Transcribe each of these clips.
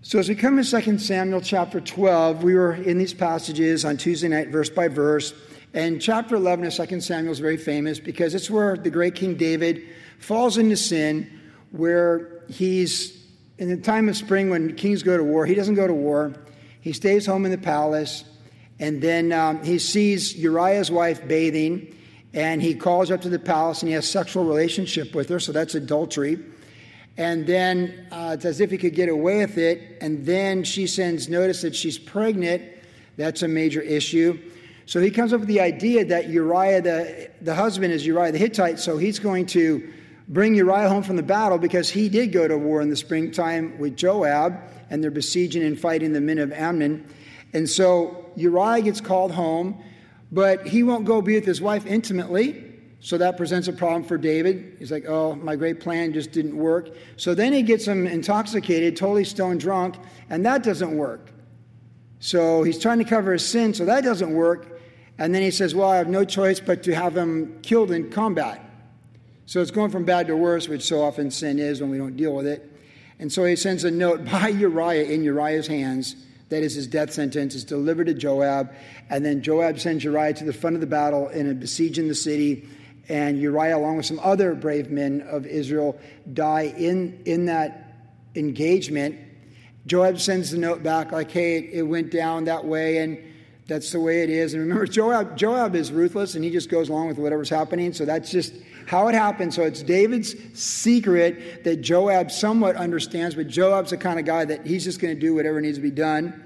So, as we come to 2 Samuel chapter 12, we were in these passages on Tuesday night, verse by verse. And chapter 11 of 2 Samuel is very famous because it's where the great King David falls into sin, where he's in the time of spring when kings go to war, he doesn't go to war. He stays home in the palace. And then um, he sees Uriah's wife bathing, and he calls her up to the palace and he has sexual relationship with her. So that's adultery. And then uh, it's as if he could get away with it. And then she sends notice that she's pregnant. That's a major issue. So he comes up with the idea that Uriah, the, the husband, is Uriah the Hittite. So he's going to bring Uriah home from the battle because he did go to war in the springtime with Joab, and they're besieging and fighting the men of Ammon. And so Uriah gets called home, but he won't go be with his wife intimately. So that presents a problem for David. He's like, oh, my great plan just didn't work. So then he gets him intoxicated, totally stone drunk, and that doesn't work. So he's trying to cover his sin, so that doesn't work. And then he says, well, I have no choice but to have him killed in combat. So it's going from bad to worse, which so often sin is when we don't deal with it. And so he sends a note by Uriah in Uriah's hands. That is his death sentence. It's delivered to Joab. And then Joab sends Uriah to the front of the battle in a besieging the city and Uriah, along with some other brave men of Israel, die in, in that engagement. Joab sends the note back, like, hey, it went down that way, and that's the way it is. And remember, Joab, Joab is ruthless, and he just goes along with whatever's happening. So that's just how it happened. So it's David's secret that Joab somewhat understands, but Joab's the kind of guy that he's just going to do whatever needs to be done.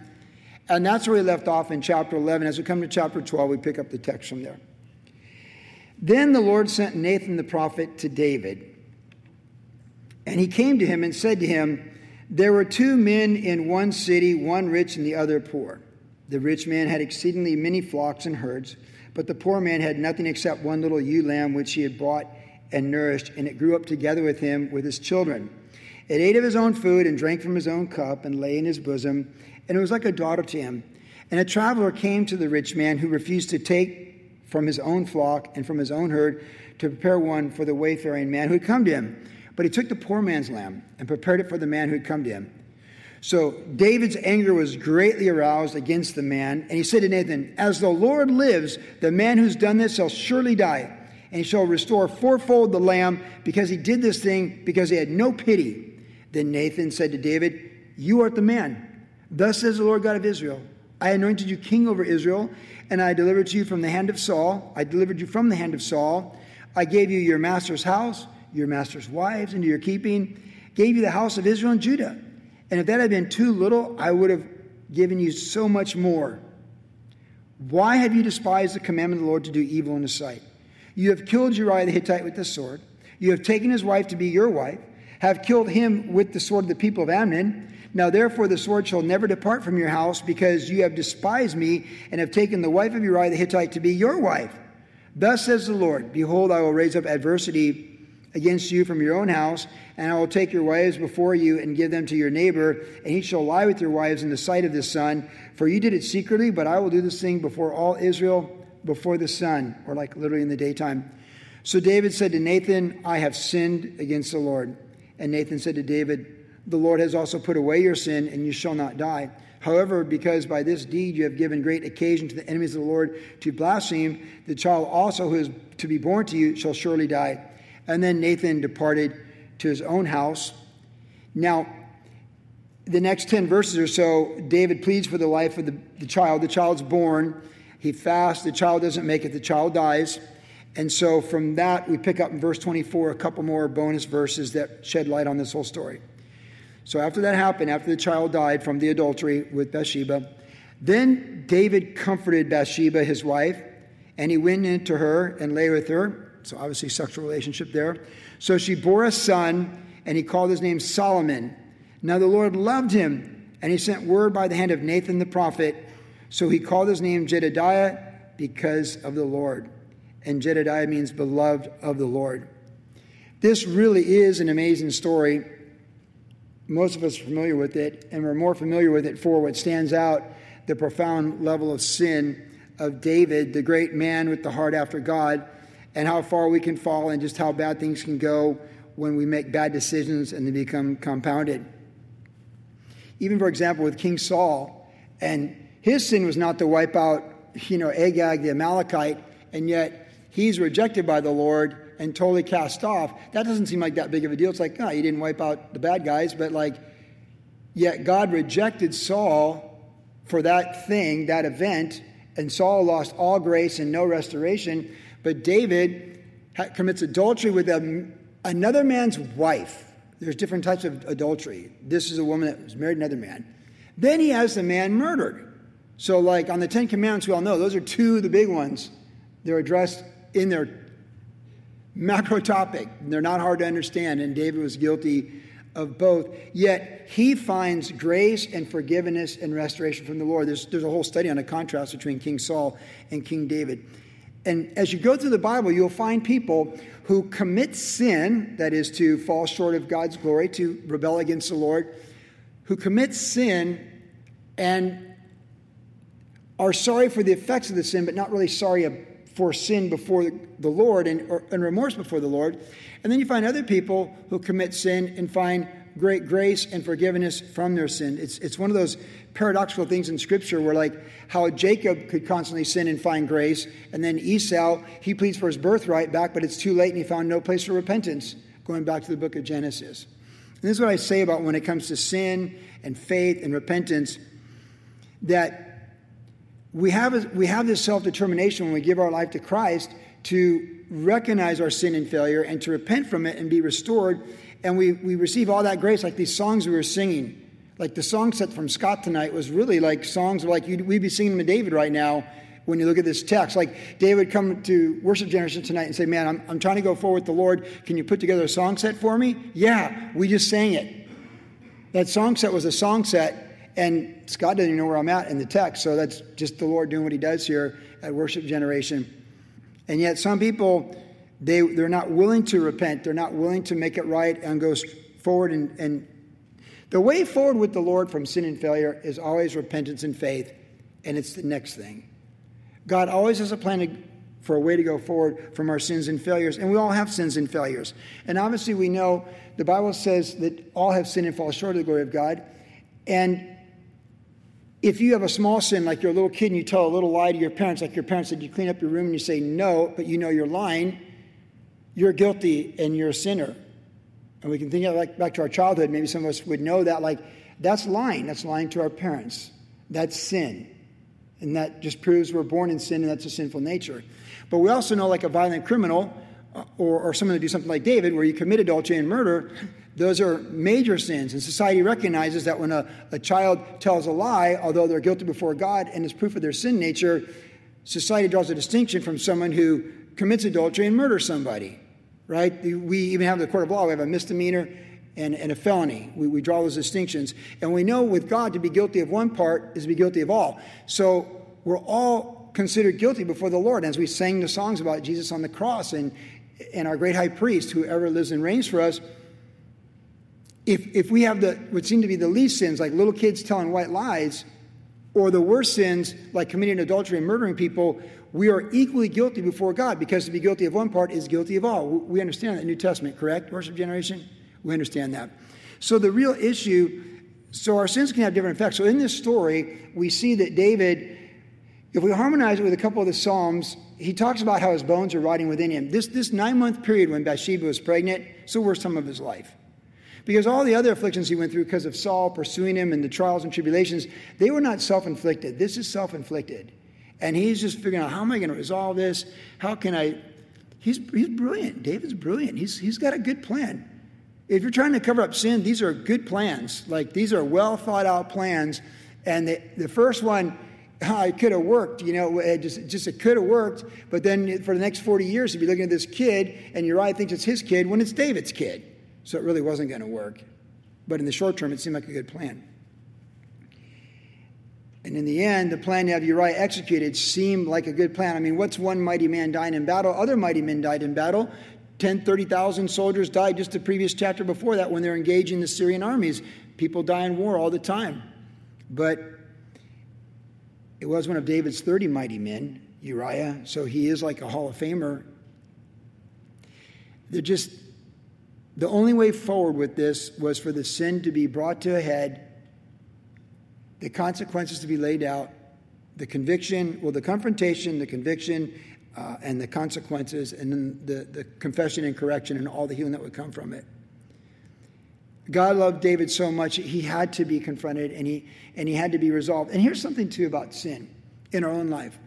And that's where we left off in chapter 11. As we come to chapter 12, we pick up the text from there. Then the Lord sent Nathan the prophet to David. And he came to him and said to him, There were two men in one city, one rich and the other poor. The rich man had exceedingly many flocks and herds, but the poor man had nothing except one little ewe lamb which he had bought and nourished, and it grew up together with him with his children. It ate of his own food and drank from his own cup and lay in his bosom, and it was like a daughter to him. And a traveler came to the rich man who refused to take from his own flock and from his own herd to prepare one for the wayfaring man who had come to him. But he took the poor man's lamb and prepared it for the man who had come to him. So David's anger was greatly aroused against the man, and he said to Nathan, As the Lord lives, the man who's done this shall surely die, and he shall restore fourfold the lamb, because he did this thing, because he had no pity. Then Nathan said to David, You art the man. Thus says the Lord God of Israel I anointed you king over Israel, and I delivered you from the hand of Saul. I delivered you from the hand of Saul. I gave you your master's house, your master's wives into your keeping, gave you the house of Israel and Judah. And if that had been too little, I would have given you so much more. Why have you despised the commandment of the Lord to do evil in his sight? You have killed Uriah the Hittite with the sword. You have taken his wife to be your wife, have killed him with the sword of the people of Ammon. Now therefore the sword shall never depart from your house, because you have despised me, and have taken the wife of Uriah the Hittite to be your wife. Thus says the Lord Behold, I will raise up adversity against you from your own house, and I will take your wives before you and give them to your neighbor, and he shall lie with your wives in the sight of the sun. For you did it secretly, but I will do this thing before all Israel, before the sun, or like literally in the daytime. So David said to Nathan, I have sinned against the Lord. And Nathan said to David, the Lord has also put away your sin, and you shall not die. However, because by this deed you have given great occasion to the enemies of the Lord to blaspheme, the child also who is to be born to you shall surely die. And then Nathan departed to his own house. Now, the next 10 verses or so, David pleads for the life of the, the child. The child's born. He fasts. The child doesn't make it. The child dies. And so from that, we pick up in verse 24 a couple more bonus verses that shed light on this whole story. So after that happened, after the child died from the adultery with Bathsheba, then David comforted Bathsheba, his wife, and he went into her and lay with her. So obviously, sexual relationship there. So she bore a son, and he called his name Solomon. Now the Lord loved him, and he sent word by the hand of Nathan the prophet. So he called his name Jedediah because of the Lord. And Jedediah means beloved of the Lord. This really is an amazing story most of us are familiar with it, and we're more familiar with it for what stands out the profound level of sin of David, the great man with the heart after God, and how far we can fall and just how bad things can go when we make bad decisions and they become compounded. Even, for example, with King Saul, and his sin was not to wipe out, you know, Agag the Amalekite, and yet he's rejected by the Lord and totally cast off. That doesn't seem like that big of a deal. It's like, oh, you didn't wipe out the bad guys, but like, yet God rejected Saul for that thing, that event, and Saul lost all grace and no restoration. But David commits adultery with a, another man's wife. There's different types of adultery. This is a woman that was married to another man. Then he has the man murdered. So, like on the Ten Commandments, we all know those are two of the big ones. They're addressed in their macro topic. They're not hard to understand, and David was guilty of both. Yet he finds grace and forgiveness and restoration from the Lord. There's, there's a whole study on a contrast between King Saul and King David. And as you go through the Bible, you'll find people who commit sin, that is, to fall short of God's glory, to rebel against the Lord, who commit sin and are sorry for the effects of the sin, but not really sorry for sin before the Lord and, or, and remorse before the Lord. And then you find other people who commit sin and find great grace and forgiveness from their sin. It's, it's one of those paradoxical things in Scripture where, like, how Jacob could constantly sin and find grace, and then Esau, he pleads for his birthright back, but it's too late and he found no place for repentance, going back to the book of Genesis. And this is what I say about when it comes to sin and faith and repentance that we have, we have this self determination when we give our life to Christ to recognize our sin and failure and to repent from it and be restored. And we, we receive all that grace, like these songs we were singing. Like the song set from Scott tonight was really like songs like we'd be singing to David right now when you look at this text. Like David come to worship generation tonight and say, Man, I'm, I'm trying to go forward with the Lord. Can you put together a song set for me? Yeah, we just sang it. That song set was a song set and Scott doesn't even know where I'm at in the text, so that's just the Lord doing what he does here at Worship Generation. And yet, some people, they, they're not willing to repent, they're not willing to make it right and go forward. And, and the way forward with the Lord from sin and failure is always repentance and faith, and it's the next thing. God always has a plan to, for a way to go forward from our sins and failures, and we all have sins and failures. And obviously, we know the Bible says that all have sinned and fall short of the glory of God. And if you have a small sin, like you're a little kid and you tell a little lie to your parents, like your parents said, you clean up your room and you say no, but you know you're lying, you're guilty and you're a sinner. And we can think of like back to our childhood, maybe some of us would know that, like, that's lying. That's lying to our parents. That's sin. And that just proves we're born in sin and that's a sinful nature. But we also know, like a violent criminal uh, or, or someone that do something like David, where you commit adultery and murder, those are major sins. And society recognizes that when a, a child tells a lie, although they're guilty before God and is proof of their sin nature, society draws a distinction from someone who commits adultery and murders somebody, right? We even have the court of law, we have a misdemeanor and, and a felony. We, we draw those distinctions. And we know with God to be guilty of one part is to be guilty of all. So we're all considered guilty before the Lord. As we sang the songs about Jesus on the cross and, and our great high priest, who ever lives and reigns for us, if, if we have the what seem to be the least sins, like little kids telling white lies, or the worst sins, like committing adultery and murdering people, we are equally guilty before God because to be guilty of one part is guilty of all. We understand that New Testament, correct? Worship generation? We understand that. So the real issue, so our sins can have different effects. So in this story, we see that David, if we harmonize it with a couple of the Psalms, he talks about how his bones are rotting within him. This, this nine month period when Bathsheba was pregnant, it's the worst time of his life. Because all the other afflictions he went through because of Saul pursuing him and the trials and tribulations, they were not self inflicted. This is self inflicted. And he's just figuring out how am I going to resolve this? How can I? He's, he's brilliant. David's brilliant. He's, he's got a good plan. If you're trying to cover up sin, these are good plans. Like these are well thought out plans. And the, the first one, it could have worked, you know, it just, just it could have worked. But then for the next 40 years, if you're looking at this kid and Uriah thinks it's his kid when it's David's kid. So it really wasn't going to work. But in the short term, it seemed like a good plan. And in the end, the plan to have Uriah executed seemed like a good plan. I mean, what's one mighty man dying in battle? Other mighty men died in battle. 10, 30,000 soldiers died just the previous chapter before that when they're engaging the Syrian armies. People die in war all the time. But it was one of David's 30 mighty men, Uriah, so he is like a Hall of Famer. They're just the only way forward with this was for the sin to be brought to a head the consequences to be laid out, the conviction, well, the confrontation, the conviction, uh, and the consequences, and then the, the confession and correction and all the healing that would come from it. God loved David so much, he had to be confronted and he, and he had to be resolved. And here's something, too, about sin in our own life.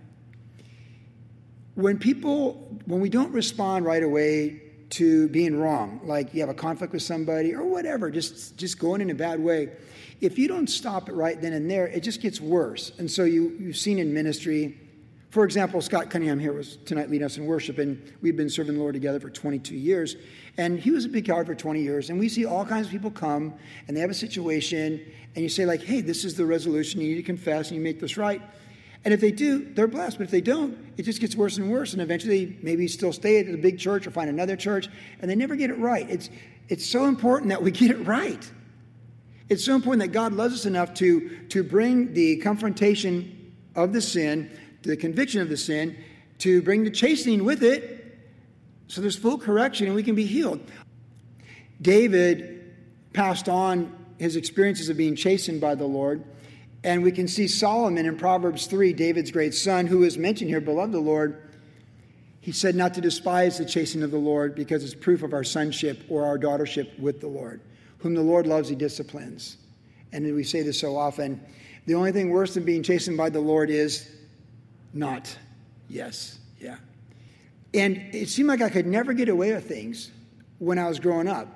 When people, when we don't respond right away to being wrong, like you have a conflict with somebody or whatever, just, just going in a bad way, if you don't stop it right then and there, it just gets worse. And so you, you've seen in ministry, for example, Scott Cunningham here was tonight leading us in worship, and we've been serving the Lord together for 22 years. And he was a big coward for 20 years. And we see all kinds of people come and they have a situation, and you say, like, hey, this is the resolution. You need to confess and you make this right. And if they do, they're blessed. But if they don't, it just gets worse and worse. And eventually, maybe still stay at the big church or find another church, and they never get it right. It's, it's so important that we get it right. It's so important that God loves us enough to, to bring the confrontation of the sin, the conviction of the sin, to bring the chastening with it, so there's full correction and we can be healed. David passed on his experiences of being chastened by the Lord. And we can see Solomon in Proverbs 3, David's great son, who is mentioned here, beloved the Lord. He said not to despise the chastening of the Lord because it's proof of our sonship or our daughtership with the Lord. Whom the Lord loves, he disciplines. And we say this so often. The only thing worse than being chastened by the Lord is not. Yes, yeah. And it seemed like I could never get away with things when I was growing up,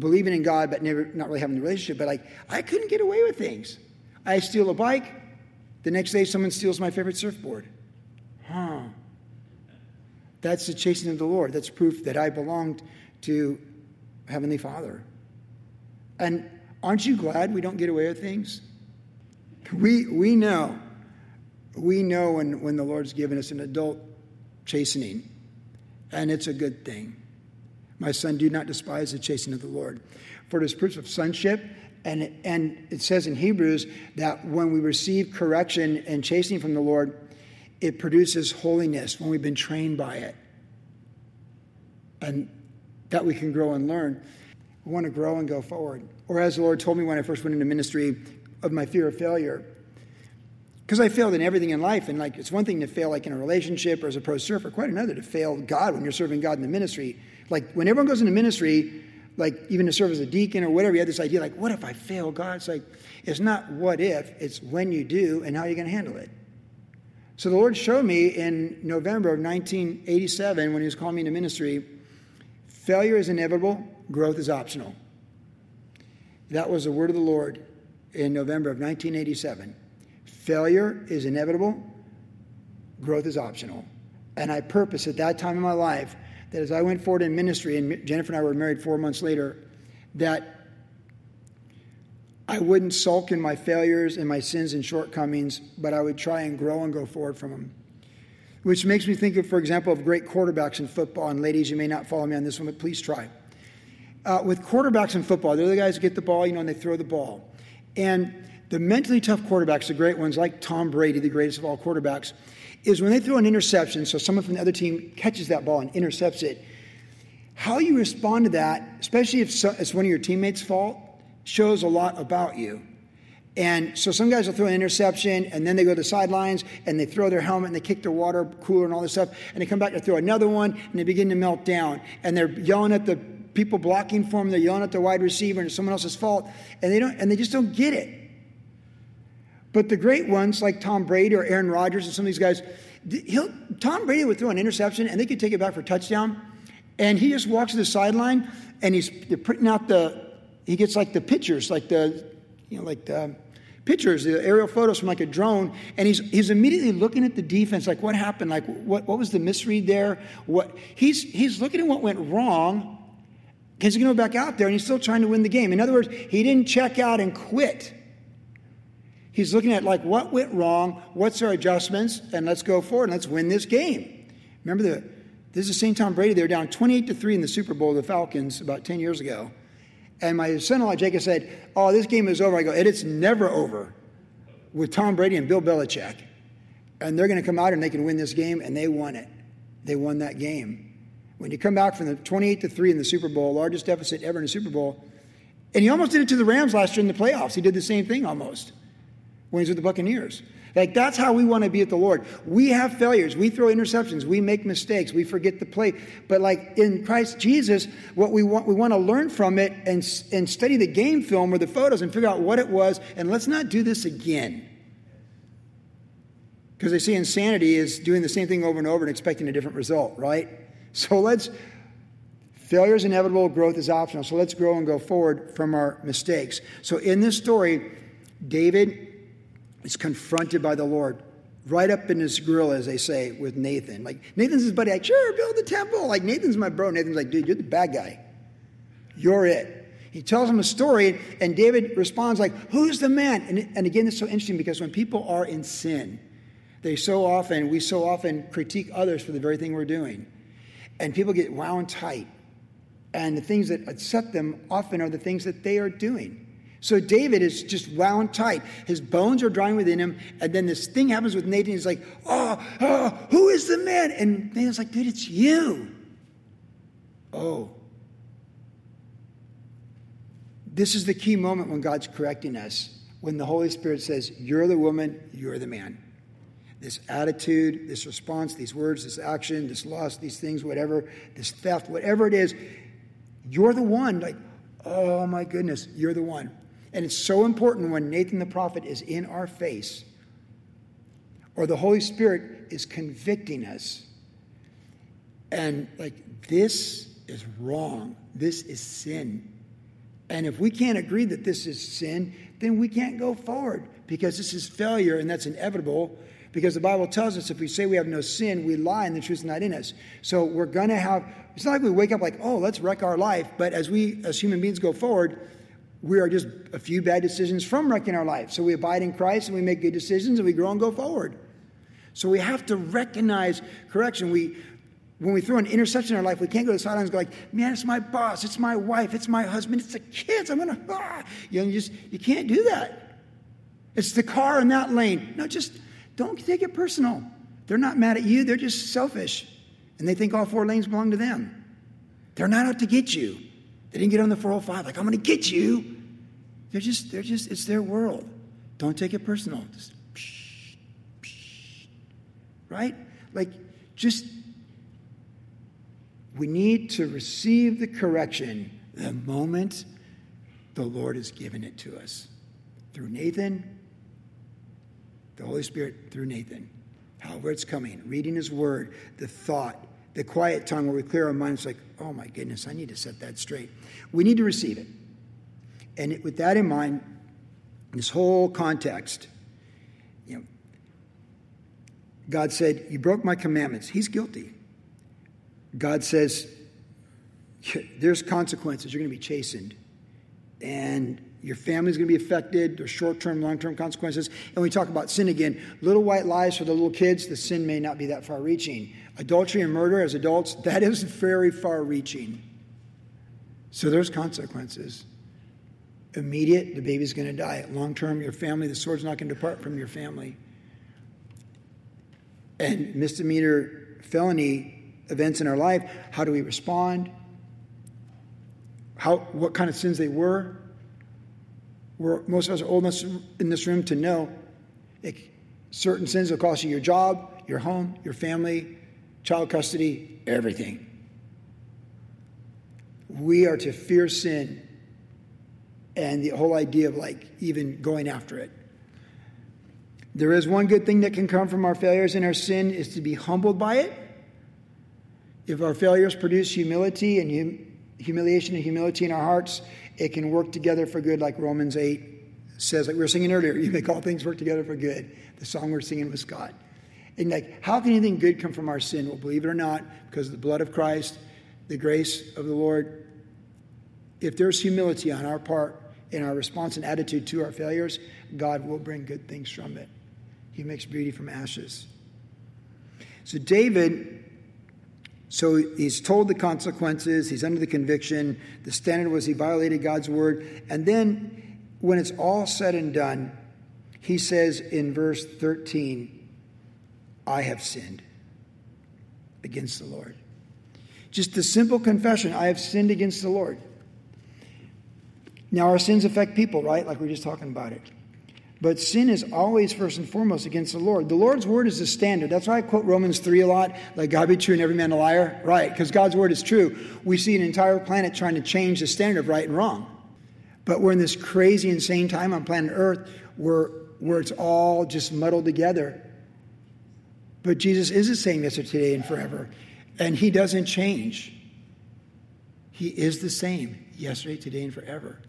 believing in God, but never not really having the relationship. But like I couldn't get away with things. I steal a bike. The next day, someone steals my favorite surfboard. Huh. That's the chastening of the Lord. That's proof that I belonged to Heavenly Father. And aren't you glad we don't get away with things? We, we know, we know when, when the Lord's given us an adult chastening, and it's a good thing. My son, do not despise the chastening of the Lord. For it is proof of sonship, and, and it says in Hebrews that when we receive correction and chastening from the Lord, it produces holiness when we've been trained by it. And that we can grow and learn. We want to grow and go forward. Or as the Lord told me when I first went into ministry of my fear of failure. Because I failed in everything in life, and like it's one thing to fail like in a relationship or as a pro surfer, quite another to fail God when you're serving God in the ministry. Like when everyone goes into ministry, like even to serve as a deacon or whatever, you had this idea like, what if I fail? God, it's like, it's not what if, it's when you do and how you're going to handle it. So the Lord showed me in November of 1987 when He was calling me into ministry failure is inevitable, growth is optional. That was the word of the Lord in November of 1987. Failure is inevitable, growth is optional. And I purposed at that time in my life that as I went forward in ministry, and Jennifer and I were married four months later, that I wouldn't sulk in my failures and my sins and shortcomings, but I would try and grow and go forward from them. Which makes me think of, for example, of great quarterbacks in football. And ladies, you may not follow me on this one, but please try. Uh, with quarterbacks in football, they're the guys who get the ball, you know, and they throw the ball. And the mentally tough quarterbacks, the great ones like Tom Brady, the greatest of all quarterbacks, is when they throw an interception, so someone from the other team catches that ball and intercepts it, how you respond to that, especially if it's one of your teammates' fault, shows a lot about you. And so some guys will throw an interception and then they go to the sidelines and they throw their helmet and they kick their water cooler and all this stuff. And they come back to throw another one and they begin to melt down. And they're yelling at the people blocking for them, they're yelling at the wide receiver and it's someone else's fault. And they don't and they just don't get it. But the great ones like Tom Brady or Aaron Rodgers and some of these guys, Tom Brady would throw an interception and they could take it back for a touchdown. And he just walks to the sideline and he's printing out the, he gets like the pictures, like the, you know, like the pictures, the aerial photos from like a drone. And he's, he's immediately looking at the defense, like what happened? Like what, what was the misread there? What, he's, he's looking at what went wrong because he's going to go back out there and he's still trying to win the game. In other words, he didn't check out and quit. He's looking at like what went wrong, what's our adjustments, and let's go forward and let's win this game. Remember the this is St. Tom Brady. They were down 28 to 3 in the Super Bowl, the Falcons, about 10 years ago. And my son-in-law Jacob said, Oh, this game is over. I go, it's never over with Tom Brady and Bill Belichick. And they're going to come out and they can win this game, and they won it. They won that game. When you come back from the 28 to 3 in the Super Bowl, largest deficit ever in a Super Bowl, and he almost did it to the Rams last year in the playoffs. He did the same thing almost. When he's with the Buccaneers. Like that's how we want to be at the Lord. We have failures. We throw interceptions. We make mistakes. We forget the play. But like in Christ Jesus, what we want we want to learn from it and and study the game film or the photos and figure out what it was. And let's not do this again. Because they say insanity is doing the same thing over and over and expecting a different result, right? So let's failure is inevitable, growth is optional. So let's grow and go forward from our mistakes. So in this story, David is confronted by the Lord right up in his grill, as they say, with Nathan. Like, Nathan's his buddy, like, sure, build the temple. Like, Nathan's my bro. Nathan's like, dude, you're the bad guy. You're it. He tells him a story, and David responds like, who's the man? And, and again, it's so interesting because when people are in sin, they so often, we so often critique others for the very thing we're doing. And people get wound tight. And the things that upset them often are the things that they are doing. So David is just wound tight. His bones are drying within him. And then this thing happens with Nathan. He's like, oh, oh, who is the man? And Nathan's like, dude, it's you. Oh. This is the key moment when God's correcting us, when the Holy Spirit says, You're the woman, you're the man. This attitude, this response, these words, this action, this loss, these things, whatever, this theft, whatever it is, you're the one. Like, oh my goodness, you're the one. And it's so important when Nathan the prophet is in our face or the Holy Spirit is convicting us. And like, this is wrong. This is sin. And if we can't agree that this is sin, then we can't go forward because this is failure and that's inevitable. Because the Bible tells us if we say we have no sin, we lie and the truth is not in us. So we're going to have, it's not like we wake up like, oh, let's wreck our life. But as we, as human beings, go forward, we are just a few bad decisions from wrecking our life. So we abide in Christ and we make good decisions and we grow and go forward. So we have to recognize correction. We, when we throw an interception in our life, we can't go to the sidelines and go like, man, it's my boss, it's my wife, it's my husband, it's the kids. I'm gonna, ah. you know, you just you can't do that. It's the car in that lane. No, just don't take it personal. They're not mad at you. They're just selfish, and they think all four lanes belong to them. They're not out to get you. They didn't get on the 405 like, I'm going to get you. They're just, they're just, it's their world. Don't take it personal. Just, psh, psh, right? Like, just, we need to receive the correction the moment the Lord has given it to us. Through Nathan, the Holy Spirit through Nathan. However, it's coming, reading His Word, the thought, the quiet time where we clear our minds, like, oh my goodness, I need to set that straight. We need to receive it. And it, with that in mind, this whole context, you know, God said, You broke my commandments. He's guilty. God says, There's consequences. You're going to be chastened. And your family's going to be affected. There's short term, long term consequences. And we talk about sin again. Little white lies for the little kids, the sin may not be that far reaching. Adultery and murder as adults, that is very far reaching. So there's consequences. Immediate, the baby's going to die. Long term, your family, the sword's not going to depart from your family. And misdemeanor, felony events in our life, how do we respond? How, what kind of sins they were? We're, most of us are old enough in this room to know it, certain sins will cost you your job, your home, your family, child custody, everything. We are to fear sin and the whole idea of like even going after it. There is one good thing that can come from our failures and our sin is to be humbled by it. If our failures produce humility and humiliation and humility in our hearts, it can work together for good, like Romans 8 says, like we were singing earlier, you make all things work together for good. The song we're singing with Scott. And like, how can anything good come from our sin? Well, believe it or not, because of the blood of Christ, the grace of the Lord, if there's humility on our part in our response and attitude to our failures, God will bring good things from it. He makes beauty from ashes. So David, so he's told the consequences, he's under the conviction. The standard was he violated God's word. And then when it's all said and done, he says in verse 13, I have sinned against the Lord. Just the simple confession, I have sinned against the Lord. Now, our sins affect people, right? Like we are just talking about it. But sin is always first and foremost against the Lord. The Lord's word is the standard. That's why I quote Romans 3 a lot, like God be true and every man a liar. Right, because God's word is true. We see an entire planet trying to change the standard of right and wrong. But we're in this crazy, insane time on planet Earth where, where it's all just muddled together. But Jesus is the same yesterday, today, and forever. And he doesn't change. He is the same yesterday, today, and forever.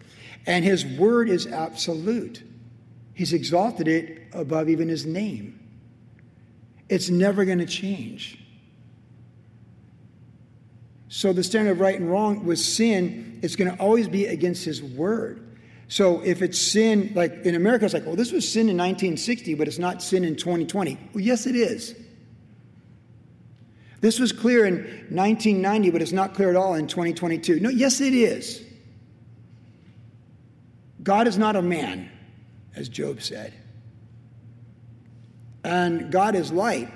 And his word is absolute. He's exalted it above even his name. It's never going to change. So the standard of right and wrong with sin is going to always be against his word. So if it's sin, like in America, it's like, well, this was sin in 1960, but it's not sin in 2020. Well, yes, it is. This was clear in 1990, but it's not clear at all in 2022. No, yes, it is. God is not a man, as Job said. And God is light,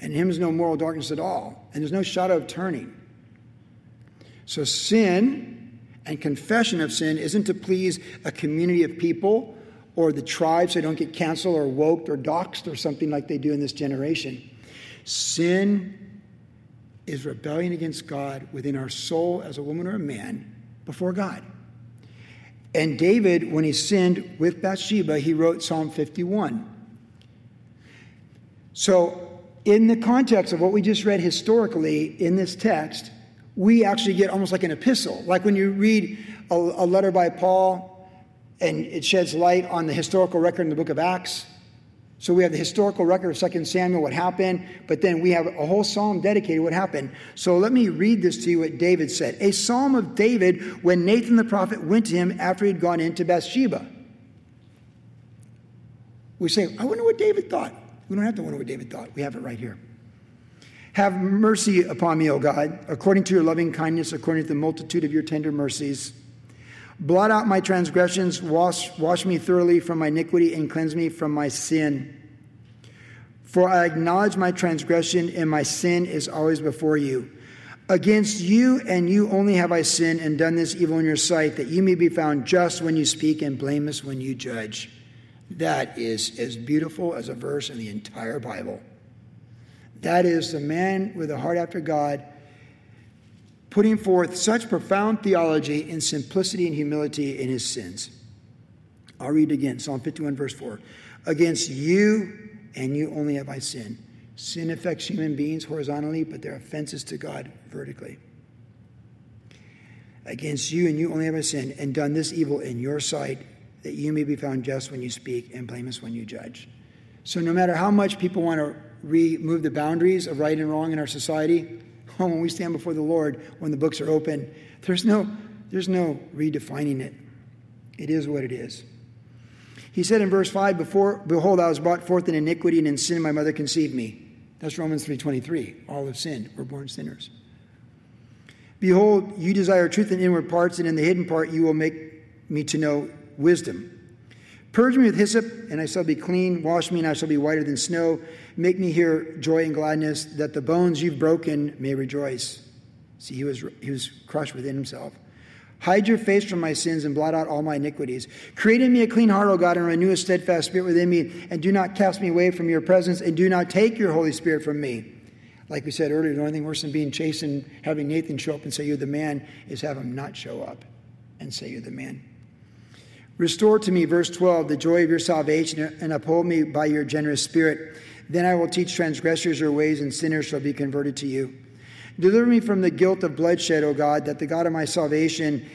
and Him is no moral darkness at all, and there's no shadow of turning. So, sin and confession of sin isn't to please a community of people or the tribes so they don't get canceled or woked or doxxed or something like they do in this generation. Sin is rebellion against God within our soul as a woman or a man before God. And David, when he sinned with Bathsheba, he wrote Psalm 51. So, in the context of what we just read historically in this text, we actually get almost like an epistle. Like when you read a, a letter by Paul and it sheds light on the historical record in the book of Acts, so we have the historical record of 2 Samuel, what happened, but then we have a whole psalm dedicated what happened. So let me read this to you what David said. A psalm of David when Nathan the prophet went to him after he'd gone into Bathsheba. We say, I wonder what David thought. We don't have to wonder what David thought. We have it right here. Have mercy upon me, O God, according to your loving kindness, according to the multitude of your tender mercies. Blot out my transgressions, wash, wash me thoroughly from my iniquity, and cleanse me from my sin. For I acknowledge my transgression, and my sin is always before you. Against you and you only have I sinned and done this evil in your sight, that you may be found just when you speak and blameless when you judge. That is as beautiful as a verse in the entire Bible. That is the man with a heart after God putting forth such profound theology in simplicity and humility in his sins. I'll read again Psalm 51, verse 4. Against you and you only have I sinned. Sin affects human beings horizontally, but their offenses to God vertically. Against you and you only have I sinned and done this evil in your sight, that you may be found just when you speak and blameless when you judge. So, no matter how much people want to remove the boundaries of right and wrong in our society, when we stand before the Lord, when the books are open, there's no, there's no redefining it. It is what it is. He said in verse 5, Before, Behold, I was brought forth in iniquity, and in sin my mother conceived me. That's Romans 3.23. All have sinned. We're born sinners. Behold, you desire truth in inward parts, and in the hidden part you will make me to know wisdom. Purge me with hyssop, and I shall be clean. Wash me, and I shall be whiter than snow. Make me hear joy and gladness, that the bones you've broken may rejoice. See, he was, he was crushed within himself. Hide your face from my sins and blot out all my iniquities. Create in me a clean heart, O God, and renew a steadfast spirit within me. And do not cast me away from your presence, and do not take your Holy Spirit from me. Like we said earlier, the only thing worse than being chased and having Nathan show up and say, You're the man, is have him not show up and say, You're the man. Restore to me, verse 12, the joy of your salvation, and uphold me by your generous spirit. Then I will teach transgressors your ways, and sinners shall be converted to you. Deliver me from the guilt of bloodshed, O God, that the God of my salvation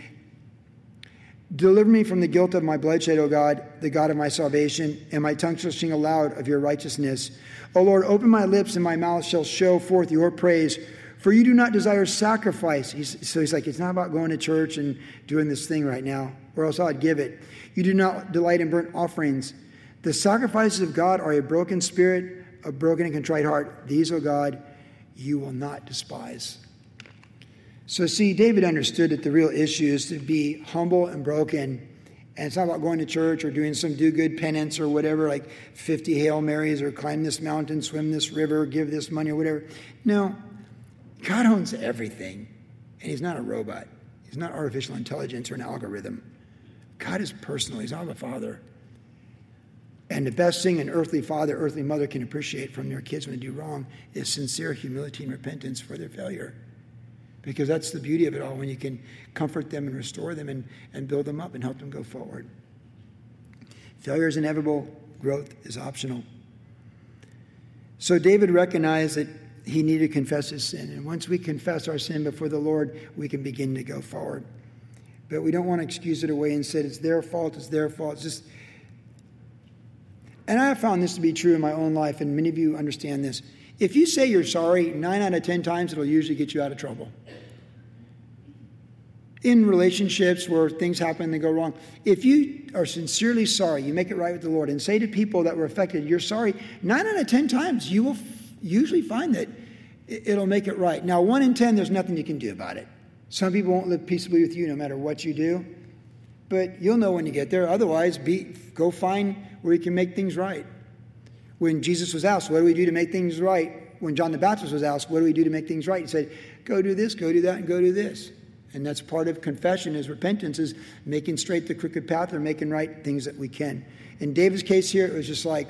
Deliver me from the guilt of my bloodshed, O God, the God of my salvation, and my tongue shall sing aloud of your righteousness. O Lord, open my lips, and my mouth shall show forth your praise. For you do not desire sacrifice. He's, so he's like, it's not about going to church and doing this thing right now, or else I'd give it. You do not delight in burnt offerings. The sacrifices of God are a broken spirit, a broken and contrite heart. These, O God, you will not despise. So, see, David understood that the real issue is to be humble and broken. And it's not about going to church or doing some do good penance or whatever, like 50 Hail Marys or climb this mountain, swim this river, give this money or whatever. No, God owns everything. And He's not a robot, He's not artificial intelligence or an algorithm. God is personal, He's not the Father. And the best thing an earthly father, earthly mother can appreciate from their kids when they do wrong is sincere humility and repentance for their failure. Because that's the beauty of it all when you can comfort them and restore them and, and build them up and help them go forward. Failure is inevitable, growth is optional. So David recognized that he needed to confess his sin. And once we confess our sin before the Lord, we can begin to go forward. But we don't want to excuse it away and say it's their fault, it's their fault. It's just and I have found this to be true in my own life, and many of you understand this. If you say you're sorry, nine out of 10 times it'll usually get you out of trouble. In relationships where things happen and they go wrong, if you are sincerely sorry, you make it right with the Lord, and say to people that were affected, you're sorry, nine out of 10 times you will f- usually find that it'll make it right. Now, one in 10, there's nothing you can do about it. Some people won't live peaceably with you no matter what you do, but you'll know when you get there. Otherwise, be, go find where you can make things right. When Jesus was asked, What do we do to make things right? When John the Baptist was asked, What do we do to make things right? He said, Go do this, go do that, and go do this. And that's part of confession is repentance, is making straight the crooked path or making right things that we can. In David's case here, it was just like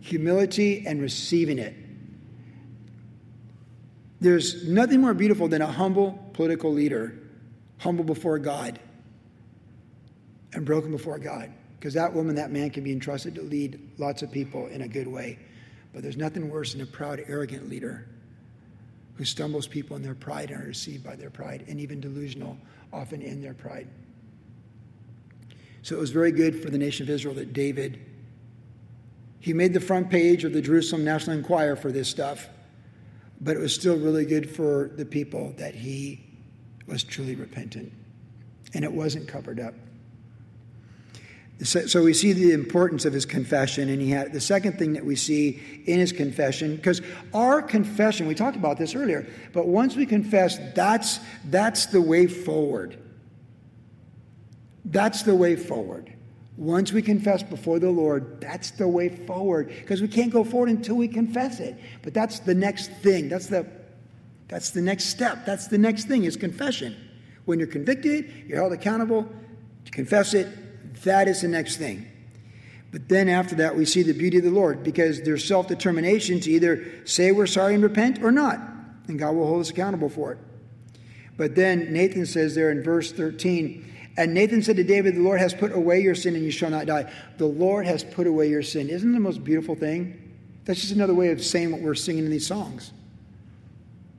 humility and receiving it. There's nothing more beautiful than a humble political leader, humble before God and broken before God. Because that woman, that man can be entrusted to lead lots of people in a good way. But there's nothing worse than a proud, arrogant leader who stumbles people in their pride and are deceived by their pride, and even delusional, often in their pride. So it was very good for the nation of Israel that David he made the front page of the Jerusalem National Enquirer for this stuff, but it was still really good for the people that he was truly repentant and it wasn't covered up. So, so, we see the importance of his confession, and he had the second thing that we see in his confession, because our confession, we talked about this earlier, but once we confess, that's that's the way forward. That's the way forward. Once we confess before the Lord, that's the way forward. Because we can't go forward until we confess it. But that's the next thing. That's the that's the next step. That's the next thing is confession. When you're convicted, you're held accountable, confess it, that is the next thing. But then after that, we see the beauty of the Lord because there's self determination to either say we're sorry and repent or not. And God will hold us accountable for it. But then Nathan says there in verse 13, and Nathan said to David, The Lord has put away your sin and you shall not die. The Lord has put away your sin. Isn't the most beautiful thing? That's just another way of saying what we're singing in these songs.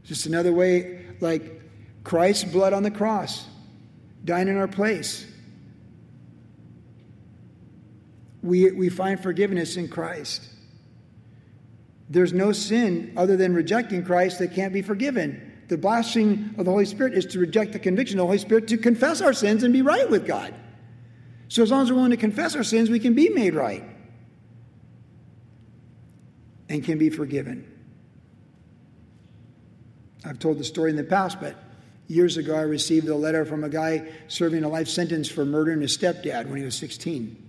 Just another way, like Christ's blood on the cross, dying in our place. We, we find forgiveness in Christ. There's no sin other than rejecting Christ that can't be forgiven. The blaspheming of the Holy Spirit is to reject the conviction of the Holy Spirit to confess our sins and be right with God. So, as long as we're willing to confess our sins, we can be made right and can be forgiven. I've told the story in the past, but years ago I received a letter from a guy serving a life sentence for murdering his stepdad when he was 16.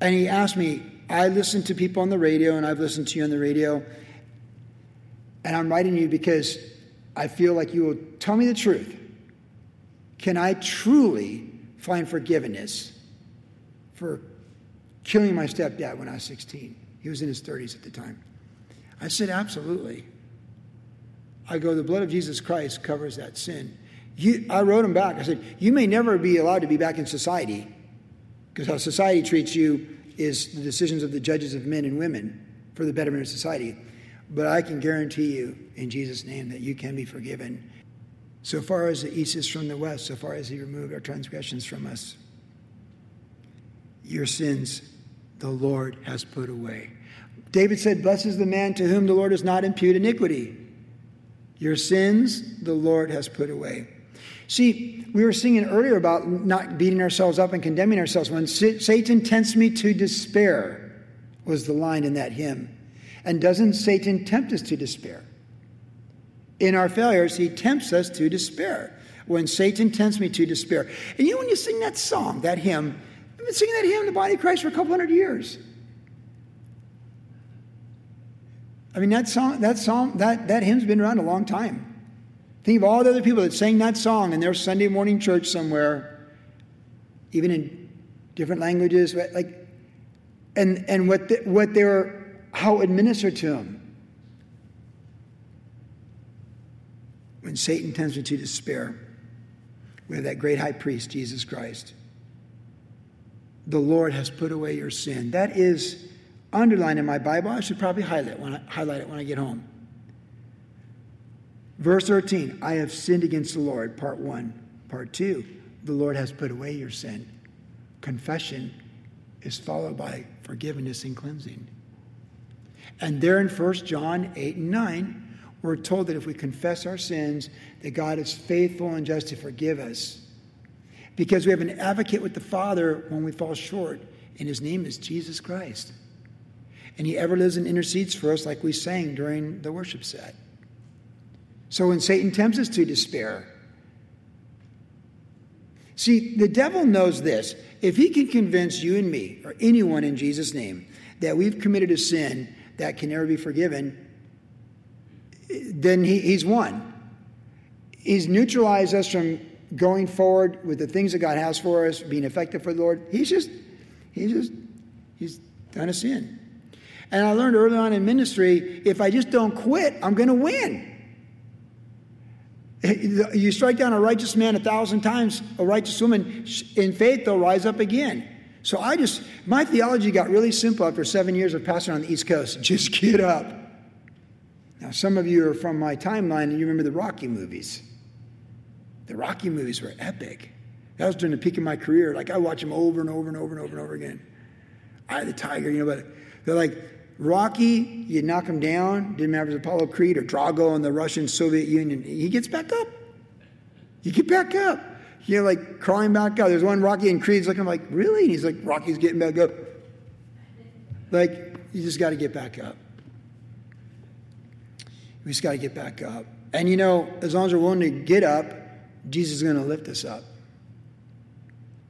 And he asked me, I listen to people on the radio, and I've listened to you on the radio, and I'm writing you because I feel like you will tell me the truth. Can I truly find forgiveness for killing my stepdad when I was 16? He was in his 30s at the time. I said, Absolutely. I go, The blood of Jesus Christ covers that sin. You, I wrote him back. I said, You may never be allowed to be back in society because how society treats you is the decisions of the judges of men and women for the betterment of society. But I can guarantee you, in Jesus' name, that you can be forgiven. So far as the east is from the west, so far as He removed our transgressions from us, your sins the Lord has put away. David said, Blessed is the man to whom the Lord does not impute iniquity. Your sins the Lord has put away. See, we were singing earlier about not beating ourselves up and condemning ourselves. When Satan tempts me to despair, was the line in that hymn. And doesn't Satan tempt us to despair? In our failures, he tempts us to despair. When Satan tempts me to despair. And you know, when you sing that song, that hymn, I've been singing that hymn, the body of Christ, for a couple hundred years. I mean, that song, that song, that, that hymn's been around a long time. Think of all the other people that sang that song in their Sunday morning church somewhere, even in different languages. Like, and, and what, the, what they were, how administered to them. When Satan tempts me to despair, we have that great high priest, Jesus Christ. The Lord has put away your sin. That is underlined in my Bible. I should probably highlight, when I, highlight it when I get home. Verse 13 I have sinned against the Lord, part one. Part two, the Lord has put away your sin. Confession is followed by forgiveness and cleansing. And there in 1 John 8 and 9, we're told that if we confess our sins, that God is faithful and just to forgive us. Because we have an advocate with the Father when we fall short, and his name is Jesus Christ. And he ever lives and intercedes for us, like we sang during the worship set. So when Satan tempts us to despair, see, the devil knows this. If he can convince you and me, or anyone in Jesus' name, that we've committed a sin that can never be forgiven, then he, he's won. He's neutralized us from going forward with the things that God has for us, being effective for the Lord. He's just, he's just, he's done a sin. And I learned early on in ministry if I just don't quit, I'm going to win. You strike down a righteous man a thousand times, a righteous woman in faith, they'll rise up again. So I just, my theology got really simple after seven years of pastoring on the East Coast. Just get up. Now, some of you are from my timeline and you remember the Rocky movies. The Rocky movies were epic. That was during the peak of my career. Like I watch them over and over and over and over and over again. Eye of the Tiger, you know, but they're like, Rocky, you knock him down, didn't matter if it was Apollo Creed or Drago in the Russian Soviet Union, he gets back up. You get back up. You're like crawling back up. There's one Rocky and Creed's looking like, really? And he's like, Rocky's getting back up. Like, you just got to get back up. We just got to get back up. And you know, as long as we're willing to get up, Jesus is going to lift us up.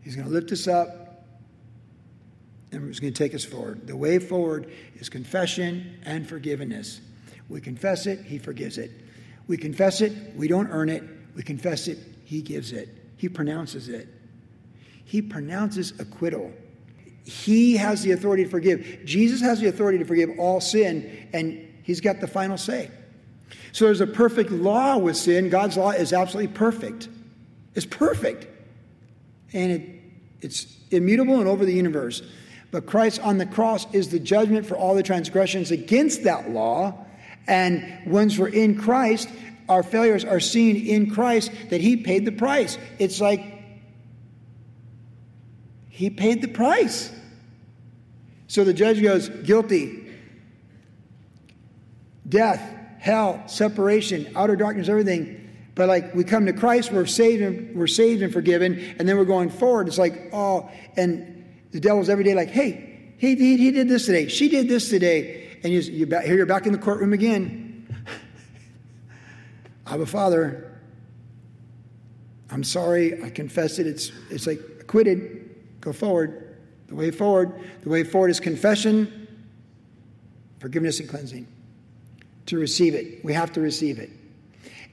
He's going to lift us up and it's going to take us forward. The way forward is confession and forgiveness. We confess it, He forgives it. We confess it, we don't earn it. We confess it, He gives it. He pronounces it. He pronounces acquittal. He has the authority to forgive. Jesus has the authority to forgive all sin, and He's got the final say. So there's a perfect law with sin. God's law is absolutely perfect. It's perfect. And it, it's immutable and over the universe. But Christ on the cross is the judgment for all the transgressions against that law. And once we're in Christ, our failures are seen in Christ that He paid the price. It's like He paid the price. So the judge goes, guilty. Death, hell, separation, outer darkness, everything. But like we come to Christ, we're saved and we're saved and forgiven, and then we're going forward. It's like, oh, and the devil's every day like, hey, he, he, he did this today. She did this today. And you, you here you're back in the courtroom again. I'm a Father, I'm sorry. I confess it. It's, it's like acquitted. Go forward. The way forward. The way forward is confession, forgiveness, and cleansing. To receive it, we have to receive it.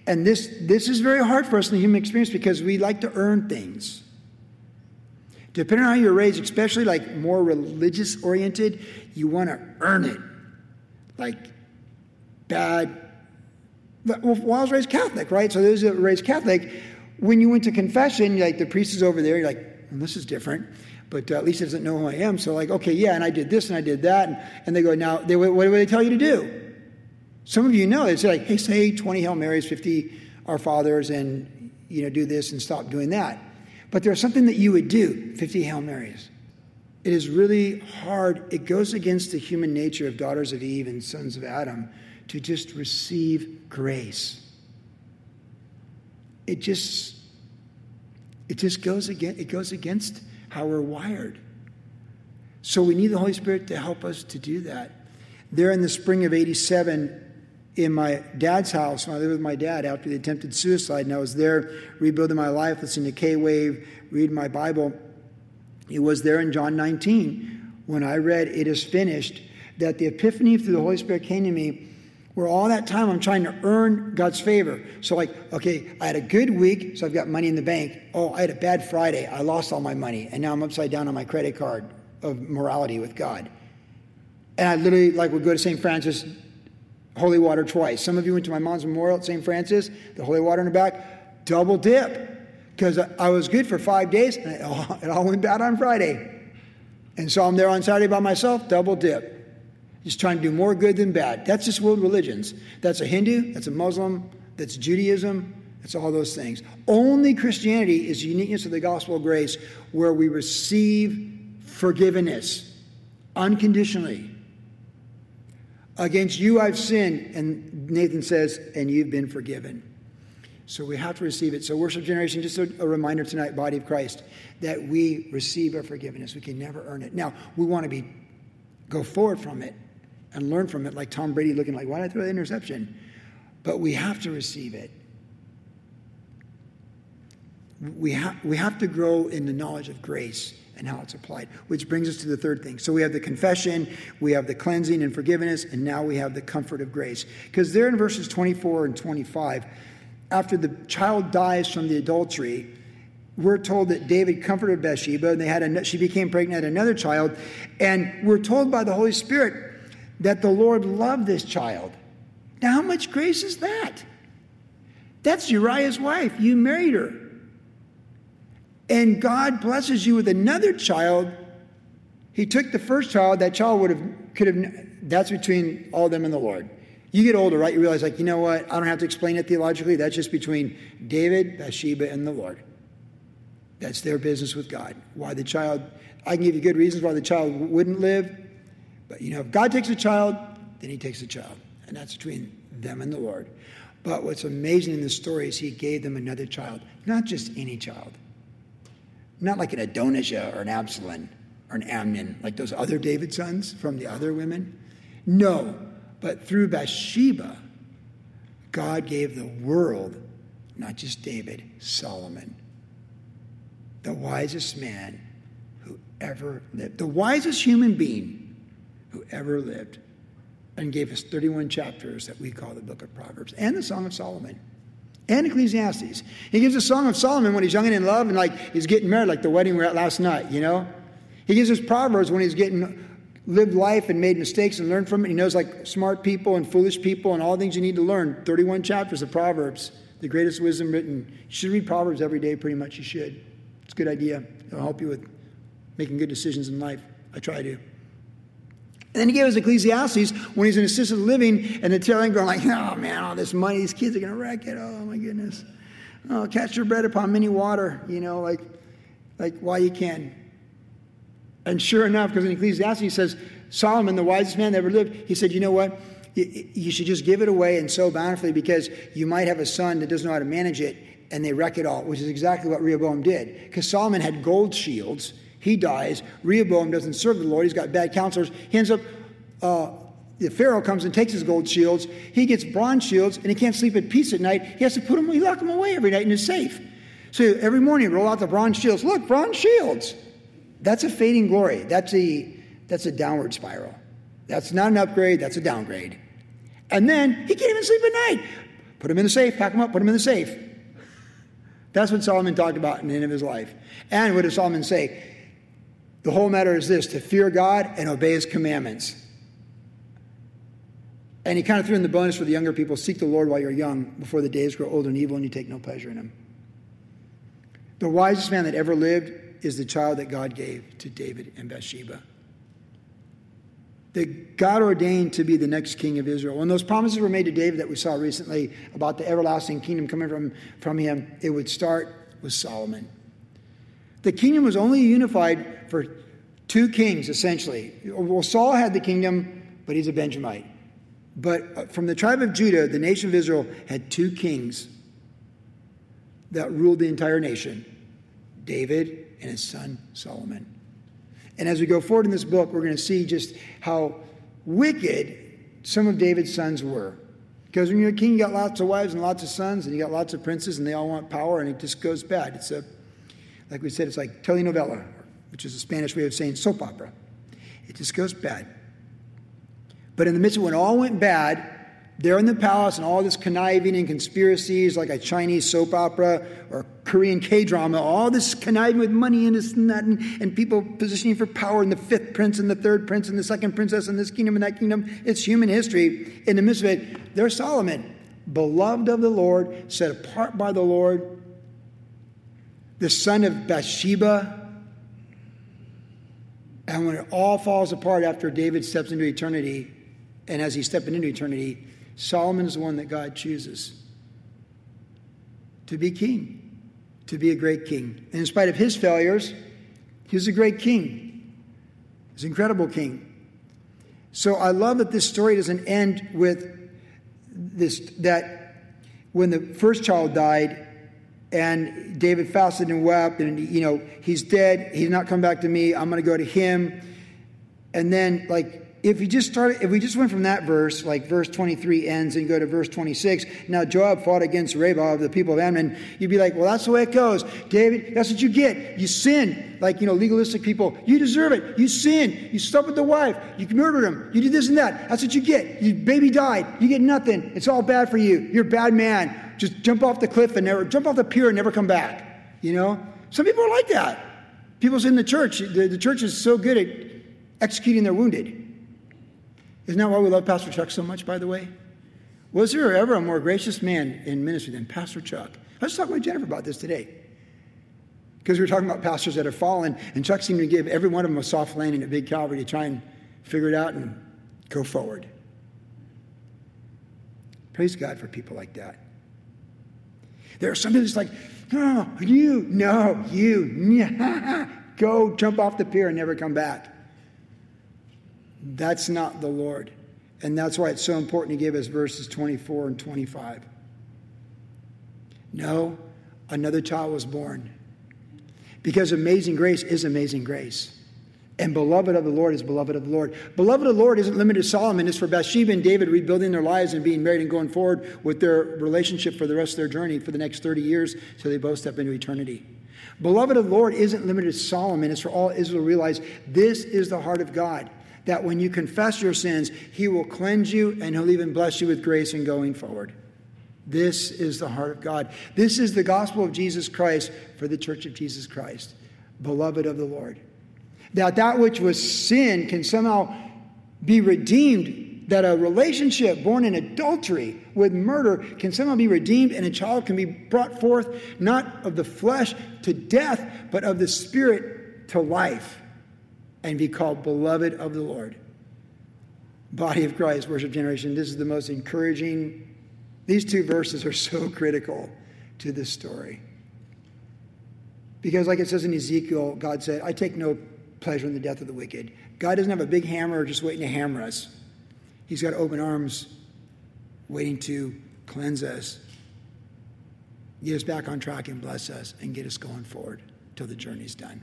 And this, this is very hard for us in the human experience because we like to earn things. Depending on how you're raised, especially like more religious oriented, you want to earn it. Like bad. Well, I was raised Catholic, right? So those that were raised Catholic, when you went to confession, like the priest is over there, you're like, well, this is different. But uh, at least he doesn't know who I am. So like, okay, yeah, and I did this and I did that. And, and they go, now, they, what do they tell you to do? Some of you know, they say like, hey, say 20 Hail Marys, 50 Our Fathers, and, you know, do this and stop doing that. But there's something that you would do 50 Hail Marys. It is really hard. It goes against the human nature of daughters of Eve and sons of Adam to just receive grace. It just it just goes against it goes against how we're wired. So we need the Holy Spirit to help us to do that. There in the spring of 87, in my dad's house when I lived with my dad after the attempted suicide, and I was there rebuilding my life, listening to K Wave, reading my Bible. It was there in John 19 when I read, It is finished, that the epiphany through the Holy Spirit came to me where all that time I'm trying to earn God's favor. So, like, okay, I had a good week, so I've got money in the bank. Oh, I had a bad Friday. I lost all my money, and now I'm upside down on my credit card of morality with God. And I literally like would go to St. Francis holy water twice. Some of you went to my mom's memorial at St. Francis, the holy water in the back, double dip. Because I was good for five days and it all, it all went bad on Friday. And so I'm there on Saturday by myself, double dip. Just trying to do more good than bad. That's just world religions. That's a Hindu, that's a Muslim, that's Judaism, that's all those things. Only Christianity is the uniqueness of the gospel of grace where we receive forgiveness unconditionally. Against you I've sinned. And Nathan says, and you've been forgiven. So we have to receive it. So, worship generation, just a, a, reminder tonight, body of Christ, that we receive our forgiveness. We can never earn it. Now, we want to be go forward from it and learn from it, like Tom Brady looking like, why did I throw the interception? But we have to receive it. We, ha- we have to grow in the knowledge of grace and how it's applied. Which brings us to the third thing. So we have the confession, we have the cleansing and forgiveness, and now we have the comfort of grace. Because there in verses 24 and 25, after the child dies from the adultery, we're told that David comforted Bathsheba, and they had a, she became pregnant, had another child, and we're told by the Holy Spirit that the Lord loved this child. Now, how much grace is that? That's Uriah's wife. You married her and God blesses you with another child, he took the first child, that child would have, could have, that's between all them and the Lord. You get older, right? You realize, like, you know what? I don't have to explain it theologically. That's just between David, Bathsheba, and the Lord. That's their business with God. Why the child, I can give you good reasons why the child wouldn't live. But, you know, if God takes a child, then he takes a child. And that's between them and the Lord. But what's amazing in this story is he gave them another child, not just any child. Not like an Adonijah or an Absalom or an Amnon, like those other David sons from the other women. No, but through Bathsheba, God gave the world, not just David, Solomon, the wisest man who ever lived, the wisest human being who ever lived, and gave us 31 chapters that we call the book of Proverbs and the Song of Solomon and Ecclesiastes. He gives a Song of Solomon when he's young and in love and like he's getting married, like the wedding we are at last night, you know? He gives us Proverbs when he's getting lived life and made mistakes and learned from it. He knows like smart people and foolish people and all the things you need to learn. 31 chapters of Proverbs, the greatest wisdom written. You should read Proverbs every day, pretty much. You should. It's a good idea. It'll help you with making good decisions in life. I try to. And then he gave us Ecclesiastes when he's in assisted living and the end going like, oh man, all this money, these kids are going to wreck it. Oh my goodness. Oh, catch your bread upon many water, you know, like, like why you can. And sure enough, because in Ecclesiastes he says, Solomon, the wisest man that ever lived, he said, you know what? You should just give it away and sow bountifully because you might have a son that doesn't know how to manage it and they wreck it all, which is exactly what Rehoboam did. Because Solomon had gold shields he dies. Rehoboam doesn't serve the Lord. He's got bad counselors. He ends up, uh, the Pharaoh comes and takes his gold shields. He gets bronze shields and he can't sleep at peace at night. He has to put them, he lock them away every night in his safe. So every morning, roll out the bronze shields. Look, bronze shields. That's a fading glory. That's a, that's a downward spiral. That's not an upgrade, that's a downgrade. And then he can't even sleep at night. Put him in the safe, pack him up, put him in the safe. That's what Solomon talked about in the end of his life. And what does Solomon say? The whole matter is this to fear God and obey his commandments. And he kind of threw in the bonus for the younger people seek the Lord while you're young, before the days grow old and evil and you take no pleasure in him. The wisest man that ever lived is the child that God gave to David and Bathsheba. That God ordained to be the next king of Israel. When those promises were made to David that we saw recently about the everlasting kingdom coming from, from him, it would start with Solomon. The kingdom was only unified for two kings, essentially. Well, Saul had the kingdom, but he's a Benjamite. But uh, from the tribe of Judah, the nation of Israel had two kings that ruled the entire nation David and his son Solomon. And as we go forward in this book, we're going to see just how wicked some of David's sons were. Because when you're a king, you got lots of wives and lots of sons, and you got lots of princes, and they all want power, and it just goes bad. It's a like we said, it's like telenovela, which is a Spanish way of saying soap opera. It just goes bad. But in the midst of when all went bad, there in the palace and all this conniving and conspiracies like a Chinese soap opera or Korean K drama, all this conniving with money and this and that, and, and people positioning for power, and the fifth prince and the third prince and the second princess and this kingdom and that kingdom. It's human history. In the midst of it, there's Solomon, beloved of the Lord, set apart by the Lord, the son of Bathsheba. And when it all falls apart after David steps into eternity, and as he's stepping into eternity, Solomon is the one that God chooses to be king, to be a great king. And in spite of his failures, he was a great king. He's an incredible king. So I love that this story doesn't end with this that when the first child died and David fasted and wept and you know he's dead he's not come back to me I'm going to go to him and then like if we just started, if we just went from that verse, like verse 23 ends and go to verse 26, now Joab fought against Rabbah, the people of Ammon, you'd be like, well, that's the way it goes. David, that's what you get. You sin. Like, you know, legalistic people, you deserve it. You sin. You slept with the wife. You murdered him. You did this and that. That's what you get. Your baby died. You get nothing. It's all bad for you. You're a bad man. Just jump off the cliff and never, jump off the pier and never come back. You know? Some people are like that. People in the church, the, the church is so good at executing their wounded. Isn't that why we love Pastor Chuck so much, by the way? Was there ever a more gracious man in ministry than Pastor Chuck? I was talking with Jennifer about this today. Because we were talking about pastors that have fallen, and Chuck seemed to give every one of them a soft landing at Big Calvary to try and figure it out and go forward. Praise God for people like that. There are some people like, no, you, no, you, go jump off the pier and never come back. That's not the Lord. And that's why it's so important to give us verses 24 and 25. No, another child was born. Because amazing grace is amazing grace. And beloved of the Lord is beloved of the Lord. Beloved of the Lord isn't limited to Solomon, it's for Bathsheba and David rebuilding their lives and being married and going forward with their relationship for the rest of their journey for the next 30 years so they both step into eternity. Beloved of the Lord isn't limited to Solomon, it's for all Israel to realize this is the heart of God that when you confess your sins, He will cleanse you and He'll even bless you with grace in going forward. This is the heart of God. This is the gospel of Jesus Christ for the church of Jesus Christ, beloved of the Lord. That that which was sin can somehow be redeemed, that a relationship born in adultery with murder can somehow be redeemed, and a child can be brought forth not of the flesh to death, but of the spirit to life and be called beloved of the Lord. Body of Christ, worship generation, this is the most encouraging. These two verses are so critical to this story. Because, like it says in Ezekiel, God said, I take no pleasure in the death of the wicked. God doesn't have a big hammer just waiting to hammer us, He's got open arms waiting to cleanse us, get us back on track, and bless us, and get us going forward till the journey's done.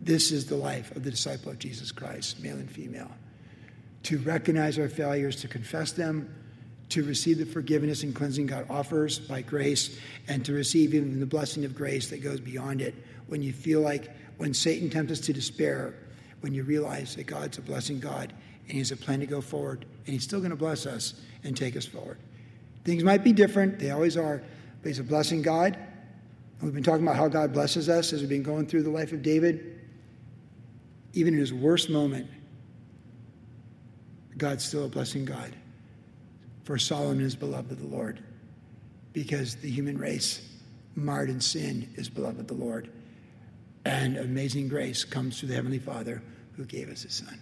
This is the life of the disciple of Jesus Christ, male and female. To recognize our failures, to confess them, to receive the forgiveness and cleansing God offers by grace, and to receive even the blessing of grace that goes beyond it. When you feel like, when Satan tempts us to despair, when you realize that God's a blessing God and He has a plan to go forward, and He's still going to bless us and take us forward. Things might be different, they always are, but He's a blessing God. we've been talking about how God blesses us as we've been going through the life of David even in his worst moment, God's still a blessing God. For Solomon is beloved of the Lord, because the human race, marred in sin, is beloved of the Lord. And amazing grace comes through the Heavenly Father who gave us his Son.